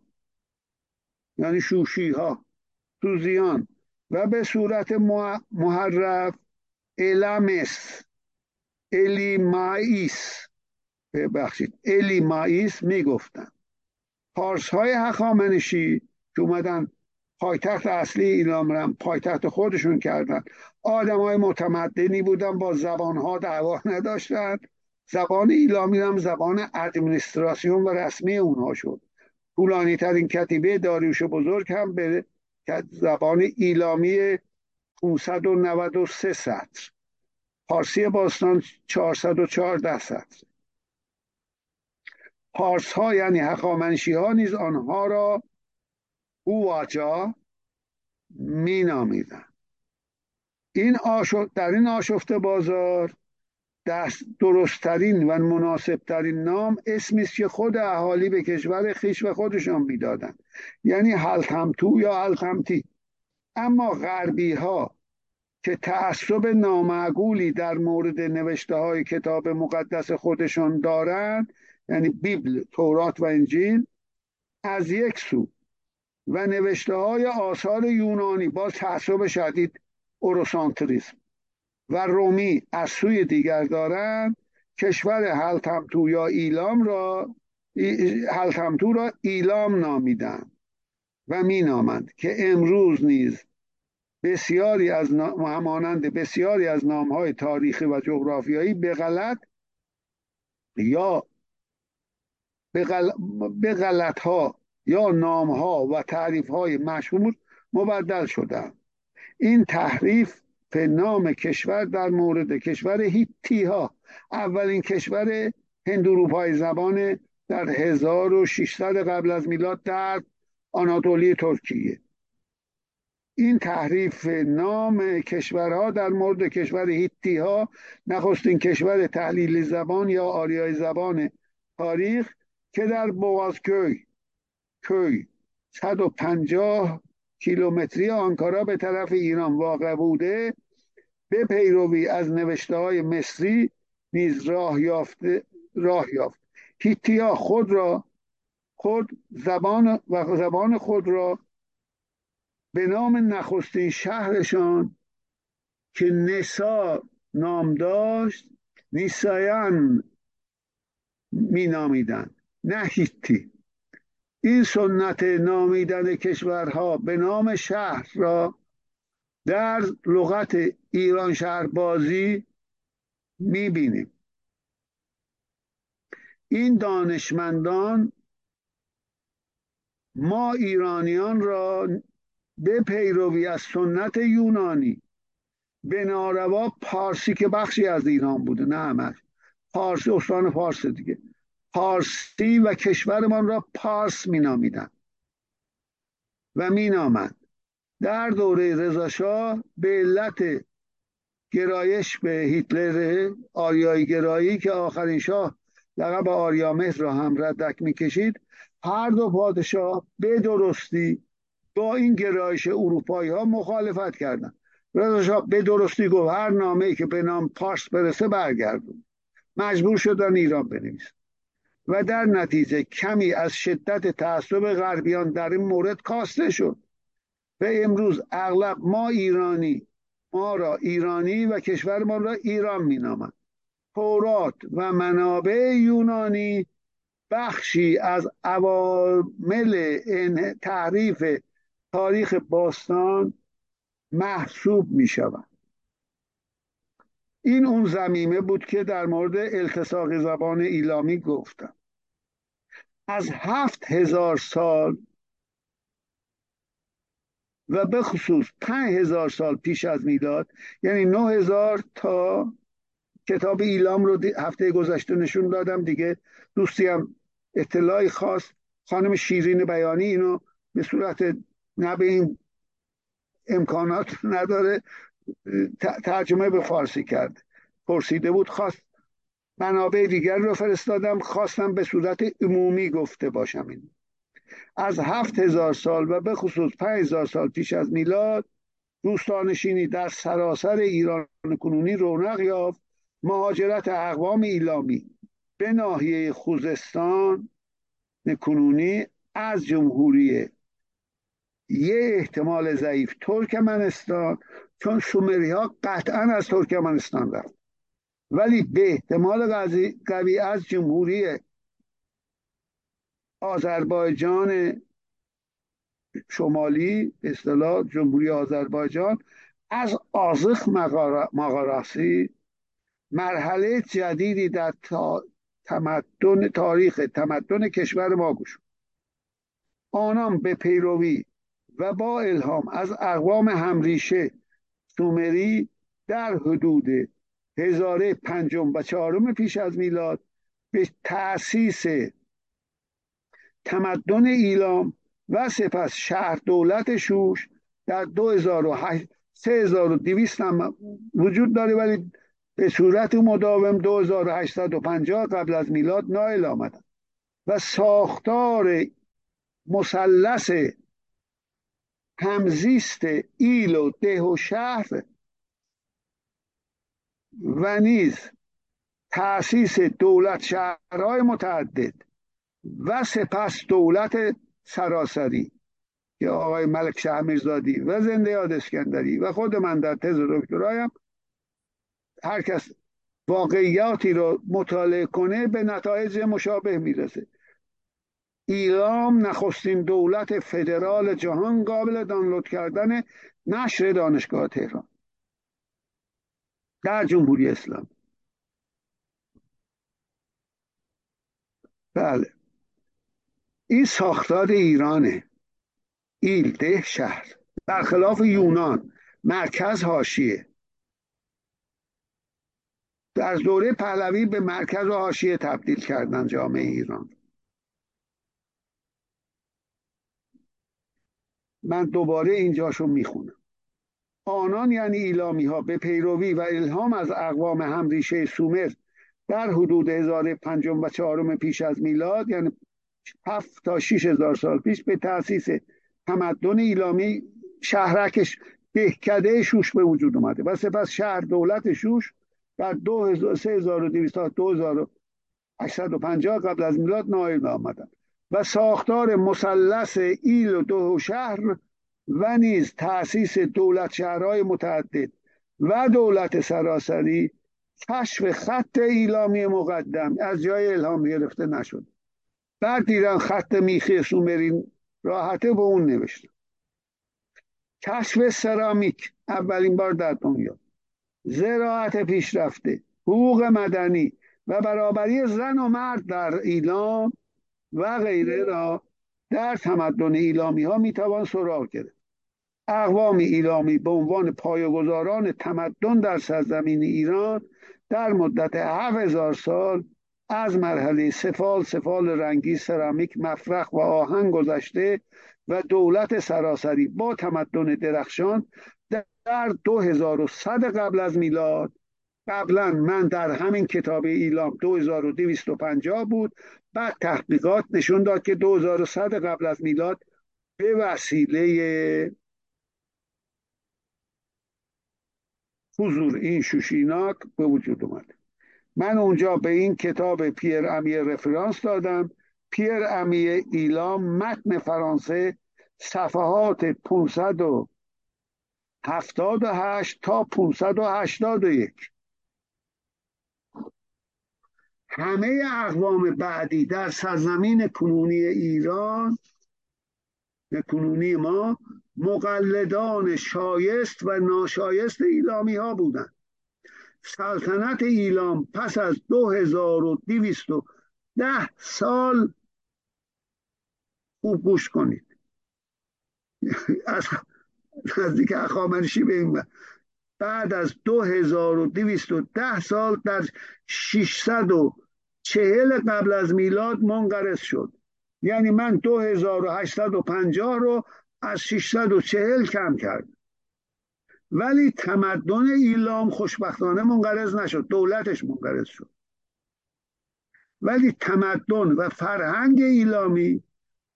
یعنی شوشی ها سوزیان و به صورت محرف الامس الیمایس ببخشید الیمایس می‌گفتن. پارس های هخامنشی که اومدن پایتخت اصلی ایران رم پایتخت خودشون کردن. آدم های متمدنی بودن با زبان ها دعوا نداشتن. زبان ایلامی هم زبان ادمنستراسیون و رسمی اونها شد. طولانی ترین کتیبه داریوش بزرگ هم به زبان ایلامی 593 سطر. پارسی باستان 414 سطر. پارس ها یعنی هخامنشی ها نیز آنها را اواجا می نامیدن این در این آشفت بازار دست درستترین و مناسبترین نام اسمی است که خود اهالی به کشور خیش و خودشان می‌دادند. یعنی هلتمتو یا هلتمتی اما غربی ها که تعصب نامعقولی در مورد نوشته های کتاب مقدس خودشان دارند یعنی بیبل، تورات و انجیل از یک سو و نوشته های آثار یونانی با تعصب شدید اوروسانتریسم و رومی از سوی دیگر دارند. کشور هلتمتو یا ایلام را هلتمتو را ایلام نامیدند و مینامند که امروز نیز بسیاری از همانند بسیاری از نامهای تاریخی و جغرافیایی به غلط یا به غلط ها یا نام ها و تعریف های مشهور مبدل شدن این تحریف به نام کشور در مورد کشور هیتی ها اولین کشور هندوروپای زبان در 1600 قبل از میلاد در آناتولی ترکیه. این تحریف نام کشورها در مورد کشور هیتی ها نخستین کشور تحلیل زبان یا آریای زبان تاریخ که در بوازکوی کوی 150 کیلومتری آنکارا به طرف ایران واقع بوده به پیروی از نوشته های مصری نیز راه یافته راه یافت. هیتیا خود را خود زبان و زبان خود را به نام نخستین شهرشان که نسا نام داشت نیسایان می نامیدن نه هیتی. این سنت نامیدن کشورها به نام شهر را در لغت ایران شهر بازی می‌بینیم. این دانشمندان ما ایرانیان را به پیروی از سنت یونانی. به ناروا پارسی که بخشی از ایران بوده نه همش پارسی استان پارس دیگه. پارسی و کشورمان را پارس مینامیدن و مینامند. در دوره رضاشاه به علت گرایش به هیتلر آریایی گرایی که آخرین شاه لقب آریامهر را هم ردک می‌کشید هر دو پادشاه به درستی با این گرایش اروپایی ها مخالفت کردند. رضا به درستی گفت هر نامه که به نام پارس برسه برگردون. مجبور شدن ایران بنویسن و در نتیجه کمی از شدت تعصب غربیان در این مورد کاسته شد. و امروز اغلب ما ایرانی ما را ایرانی و کشورمان را ایران مینامند. تورات و منابع یونانی بخشی از عوامل تحریف تاریخ باستان محسوب می شود این اون زمینه بود که در مورد التصاق زبان ایلامی گفتم. از هفت هزار سال و به خصوص پنج هزار سال پیش از میلاد یعنی نه هزار تا کتاب ایلام رو هفته گذشته نشون دادم. دیگه دوستی هم اطلاعی خواست. خانم شیرین بیانی اینو به صورت نه به این امکانات نداره ترجمه به فارسی کرد. پرسیده بود خواست منابع دیگر رو فرستادم خواستم به صورت عمومی گفته باشم این. از هفت هزار سال و به خصوص پنج هزار سال پیش از میلاد روستانشینی در سراسر ایران کنونی رونق یافت. مهاجرت اقوام ایلامی به ناحیه خوزستان کنونی از جمهوری یه احتمال ضعیف ترکمنستان چون سومری ها قطعا از ترکمنستان رفت. ولی به احتمال قوی از جمهوری آذربایجان شمالی اصطلاح جمهوری آذربایجان از آزخ مغاراسی مرحله جدیدی در تمدن تاریخ تمدن کشور ما گوش آنان به پیروی و با الهام از اقوام همریشه سومری در حدود هزاره پنجم و چهارم پیش از میلاد به تأسیس تمدن ایلام و سپس شهر دولت شوش در 2008 3200 هم وجود داره ولی به صورت مداوم 2850 قبل از میلاد نایل آمدن و ساختار مثلث همزیست ایل و ده و شهر و نیز تأسیس دولت شهرهای متعدد و سپس دولت سراسری. که آقای ملک شهمیرزادی و زنده یاد اسکندری و خود من در تز دکترایم هر کس واقعیاتی رو مطالعه کنه به نتایج مشابه می‌رسه. ایران نخستین دولت فدرال جهان قابل دانلود کردن نشر دانشگاه تهران. در جمهوری اسلام بله. این ساختار ایرانه. ایل ده شهر. برخلاف یونان. مرکز هاشیه در دوره پهلوی به مرکز و حاشیه تبدیل کردن جامعه ایران. من دوباره اینجاشو می‌خونم. آنان یعنی ایلامی ها به پیروی و الهام از اقوام همریشه سومر در حدود هزار پنجم و چهارم پیش از میلاد یعنی هفت تا شیش هزار سال پیش به تاسیس تمدن ایلامی شهرکش دهکده شوش به وجود اومده و سپس شهر دولت شوش در 3200 تا 2850 قبل از میلاد نایل آمدن و ساختار مثلث ایل و دو شهر و نیز تأسیس دولت شهرهای متعدد و دولت سراسری کشف خط ایلامی مقدم از جای الهام گرفته نشد. بعد دیدن خط میخی سومرین راحته به اون نوشتن کشف سرامیک اولین بار در دنیا. زراعت پیشرفته حقوق مدنی و برابری زن و مرد در ایلام و غیره را در تمدن ایلامی ها می‌توان سراغ گرفت. اقوام ایلامی به عنوان پایگزاران تمدن در سرزمین ایران در مدت هزار سال از مرحله سفال سفال رنگی سرامیک مفرخ و آهن گذشته و دولت سراسری با تمدن درخشان در 2100 قبل از میلاد. قبلا من در همین کتاب ایلام 2250 بود. بعد تحقیقات نشون داد که 2100 قبل از میلاد به وسیله حضور این شوشیناک به وجود اومد. من اونجا به این کتاب پیر امی رفرانس دادم. پیر امی ایلام متن فرانسه صفحات 578 تا 581 همه اقوام بعدی در سرزمین کنونی ایران کنونی ما مقلدان شایست و ناشایست ایلامی ها بودند. سلطنت ایلام پس از دو هزار و و ده سال خوب گوش کنید. از نزدیک اخامنشی به این بعد از دو هزار و دیویست و ده سال در شیشصد و چهل قبل از میلاد منقرض شد. یعنی من دو هزار و هشتصد و پنجاه رو از شیشصد و چهل کم کرد ولی تمدن ایلام خوشبختانه منقرض نشد دولتش منقرض شد. ولی تمدن و فرهنگ ایلامی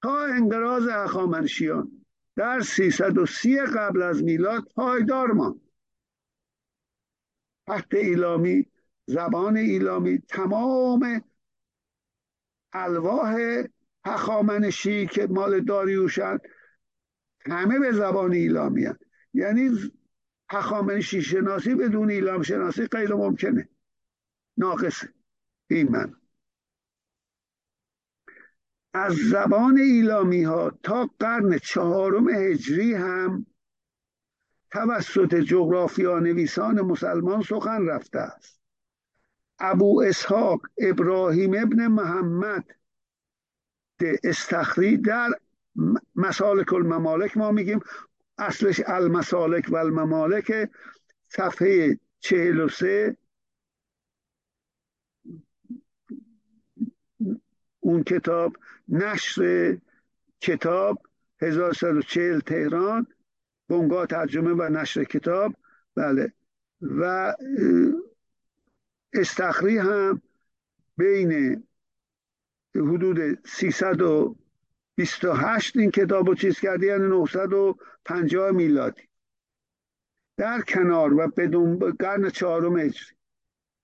تا انقراض اخامنشیان در 330 قبل از میلاد پایدار ماند. تحت ایلامی زبان ایلامی تمام الواح هخامنشی که مال داریوشن همه به زبان ایلامی هست. یعنی هخامنشی شناسی بدون ایلام شناسی غیر ممکنه. ناقصه. این من. از زبان ایلامی ها تا قرن چهارم هجری هم توسط جغرافیا نویسان مسلمان سخن رفته است. ابو اسحاق ابراهیم ابن محمد استخری در مسالک الممالک ما میگیم. اصلش المسالک و الممالک صفحه چهل و سه. اون کتاب نشر کتاب 1140 تهران. بنگاه ترجمه و نشر کتاب بله. و استخری هم بین حدود 328 این کتاب رو چیز کرده یعنی 950 میلادی. در کنار و بدون قرن چهارم هجری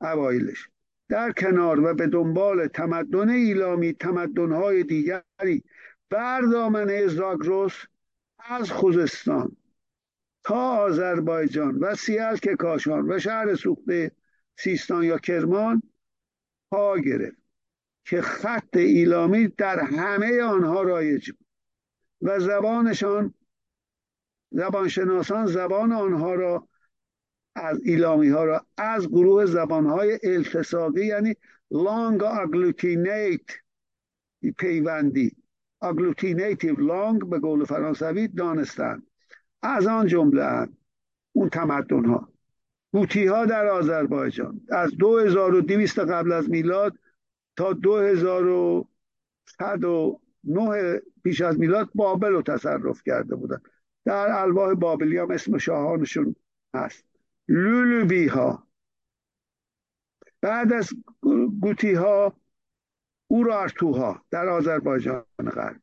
اوایلش. در کنار و به دنبال تمدن ایلامی تمدنهای دیگری بر دامنه زاگرس از خوزستان تا آذربایجان و که کاشان و شهر سوخته سیستان یا کرمان پا گرفت که خط ایلامی در همه آنها رایج بود و زبانشان زبانشناسان زبان آنها را از ایلامی ها را از گروه زبان های التصاقی یعنی لانگ اگلوتینیت پیوندی agglutinative langue به قول فرانسوی دانستند. از آن جمله اون تمدن ها گوتی ها در آذربایجان. از 2200 قبل از میلاد تا 2109 پیش از میلاد بابل رو تصرف کرده بودن. در الواح بابلی هم اسم شاهانشون هست. لولوبی ها بعد از گوتی ها اورارتوها در آذربایجان غرب.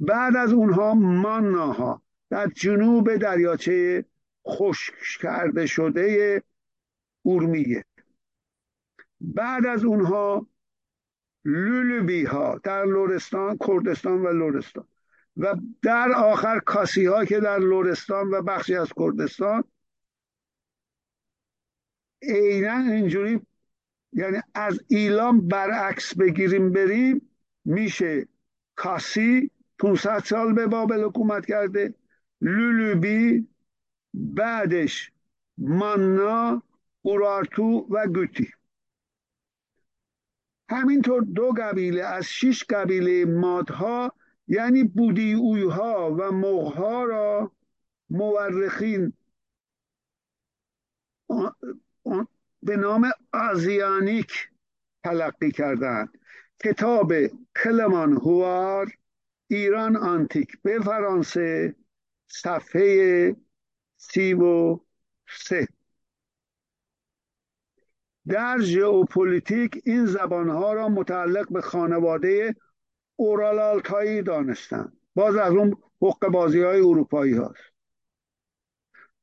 بعد از اونها ماناها. در جنوب دریاچه خشک کرده شده اورمیه. بعد از اونها لولوبی ها در لورستان کردستان و لورستان و در آخر کاسی ها که در لورستان و بخشی از کردستان عینا اینجوری یعنی از ایلام برعکس بگیریم بریم میشه کاسی 500 سال به بابل حکومت کرده. لولوبی بعدش مانا اورارتو و گوتی همینطور دو قبیله از شش قبیله مادها یعنی بودی اویها و مغها را مورخین به نام آزیانیک تلقی کردند کتاب کلمان هوار Iran antique به فرانسه صفحه سی و سه. در ژئوپلیتیک این زبانها را متعلق به خانواده اورالالتایی دانستند. باز از اون حق بازی های اروپایی هاست.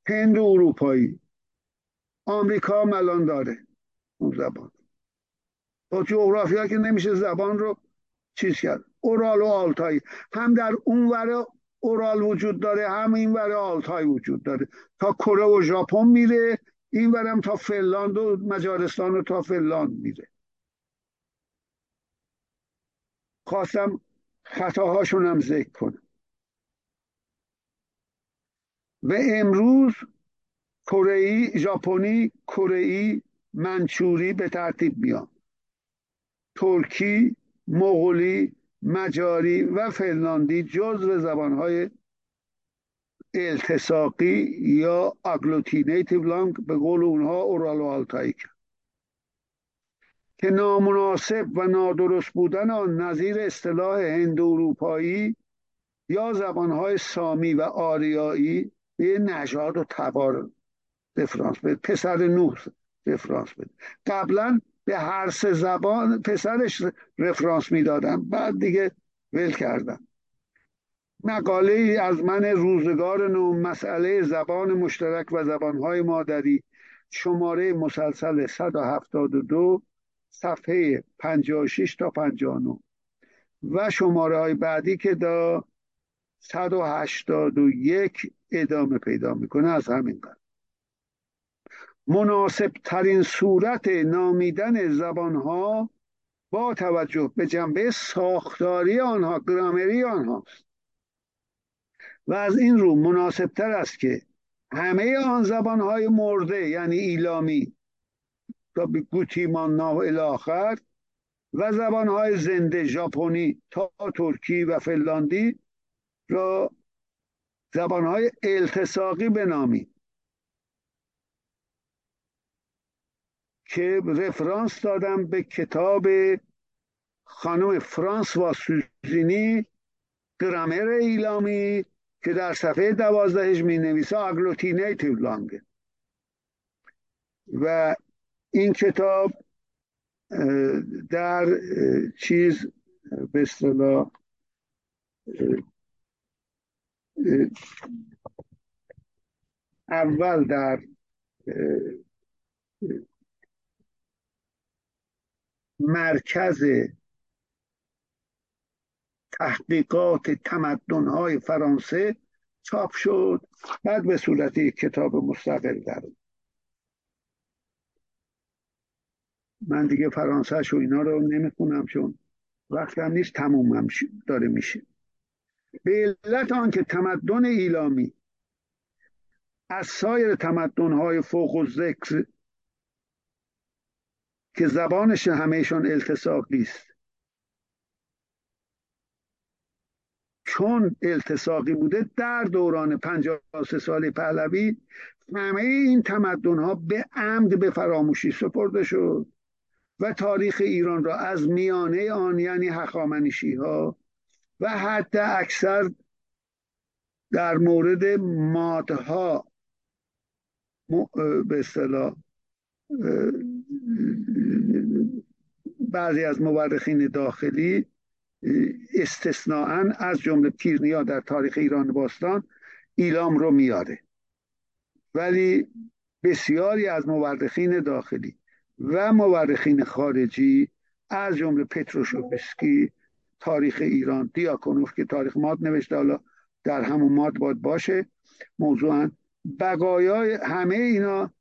هند اروپایی. آمریکا ملان داره اون زبان. با جغرافیا که نمیشه زبان رو چیز کرد. اورال و آلتایی. هم در اون ور اورال وجود داره هم این ور آلتای وجود داره. تا کره و ژاپن میره این ورم تا فنلاند و مجارستان و تا فنلاند میره. خواستم خطاهاشون هم ذکر کنم. و امروز کره ژاپنی کره منچوری به ترتیب میان ترکی مغولی مجاری و فنلاندی جزو زبانهای التساقی یا agglutinative langue به قول اونها ouralo-altaïque که نامناسب و نادرست بودن آن نظیر اصطلاح هند اروپایی یا زبانهای سامی و آریایی به نژاد و تبار رفرانس بده. پسر نوح رفرانس بده. قبلا به هر سه زبان پسرش رفرانس می‌دادم بعد دیگه ول کردم مقاله از من روزگار نو مسئله زبان مشترک و زبانهای مادری شماره مسلسل 172 صفحه 56 تا 59 و شماره های بعدی که دا 181 ادامه پیدا می‌کنه از همین قرار مناسب ترین صورت نامیدن زبانها با توجه به جنبه ساختاری آنها گرامری آنهاست و از این رو مناسب تر است که همه آن زبانهای مرده یعنی ایلامی تا به گوتیمان و الاخر و زبانهای زنده ژاپنی تا ترکی و فنلاندی را زبانهای التساقی بنامید که رفرانس دادم به کتاب خانم فرانس و سوزینی گرامر ایلامی که در صفحه دوازدهش می نویسه اگلوتینیتیو لانگ و این کتاب در چیز به اصطلاح اول در مرکز تحقیقات تمدنهای فرانسه چاپ شد بعد به صورت یک کتاب مستقل در من دیگه فرانسهش و اینا رو نمی‌خونم چون وقتی هم نیست تموم هم داره میشه. به علت آنکه تمدن ایلامی از سایر تمدنهای فوق و ذکر که زبانش همهشان التساقی است چون التساقی بوده در دوران 53 سال پهلوی همه این تمدن ها به عمد به فراموشی سپرده شد و تاریخ ایران را از میانه آن یعنی هخامنشی ها و حتی اکثر در مورد مادها به اصطلاح بعضی از مورخین داخلی استثناعا از جمله پیرنیا در تاریخ ایران باستان ایلام رو میاره. ولی بسیاری از مورخین داخلی و مورخین خارجی از جمله پتروشوفسکی تاریخ ایران دیاکونوف که تاریخ ماد نوشته حالا در همون ماد باد باشه موضوعا بقایای همه اینا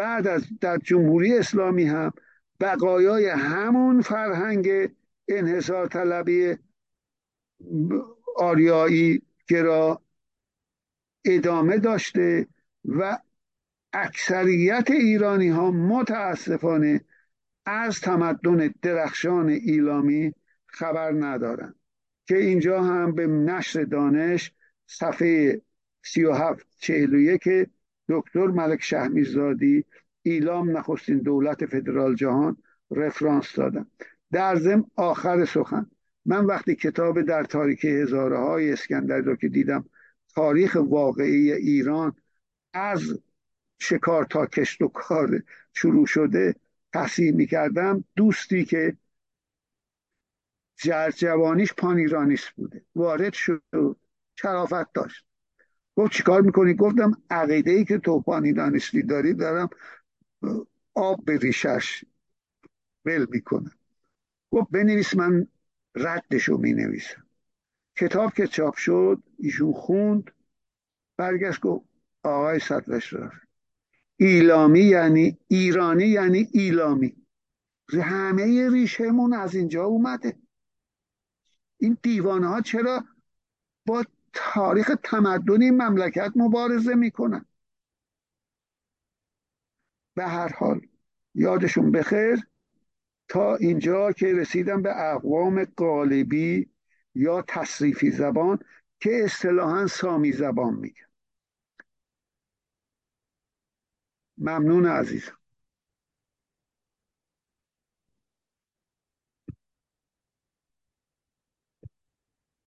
بعد از در جمهوری اسلامی هم بقایای همون فرهنگ انحصار طلبی آریایی گرا ادامه داشته و اکثریت ایرانی ها متاسفانه از تمدن درخشان ایلامی خبر ندارند که اینجا هم به نشر دانش صفحه 37 41 دکتر ملک شهمیزادی ایلام نخستین دولت فدرال جهان رفرانس دادم در ضمن آخر سخن من وقتی کتاب در تاریخ هزاره های اسکندر رو که دیدم تاریخ واقعی ایران از شکار تا کشت و کار شروع شده تحصیل می‌کردم دوستی که جوانیش پان ایرانیست بوده. وارد شد شرافت داشت. گفت چیکار می‌کنی؟ گفتم عقیده ای که تو پانی دانشتی داری دارم آب به ریشش ول می‌کنه گفت بنویس من ردشو می نویسم کتاب که چاپ شد ایشون خوند برگشت گفت آقای صدرشرار ایلامی یعنی ایرانی یعنی ایلامی. همه ریشهمون از اینجا اومده. این دیوانه ها چرا با تاریخ تمدن این مملکت مبارزه می‌کنن به هر حال یادشون بخیر. تا اینجا که رسیدم به اقوام قالبی یا تصریفی زبان که اصطلاحا سامی زبان میگن. ممنون عزیزم.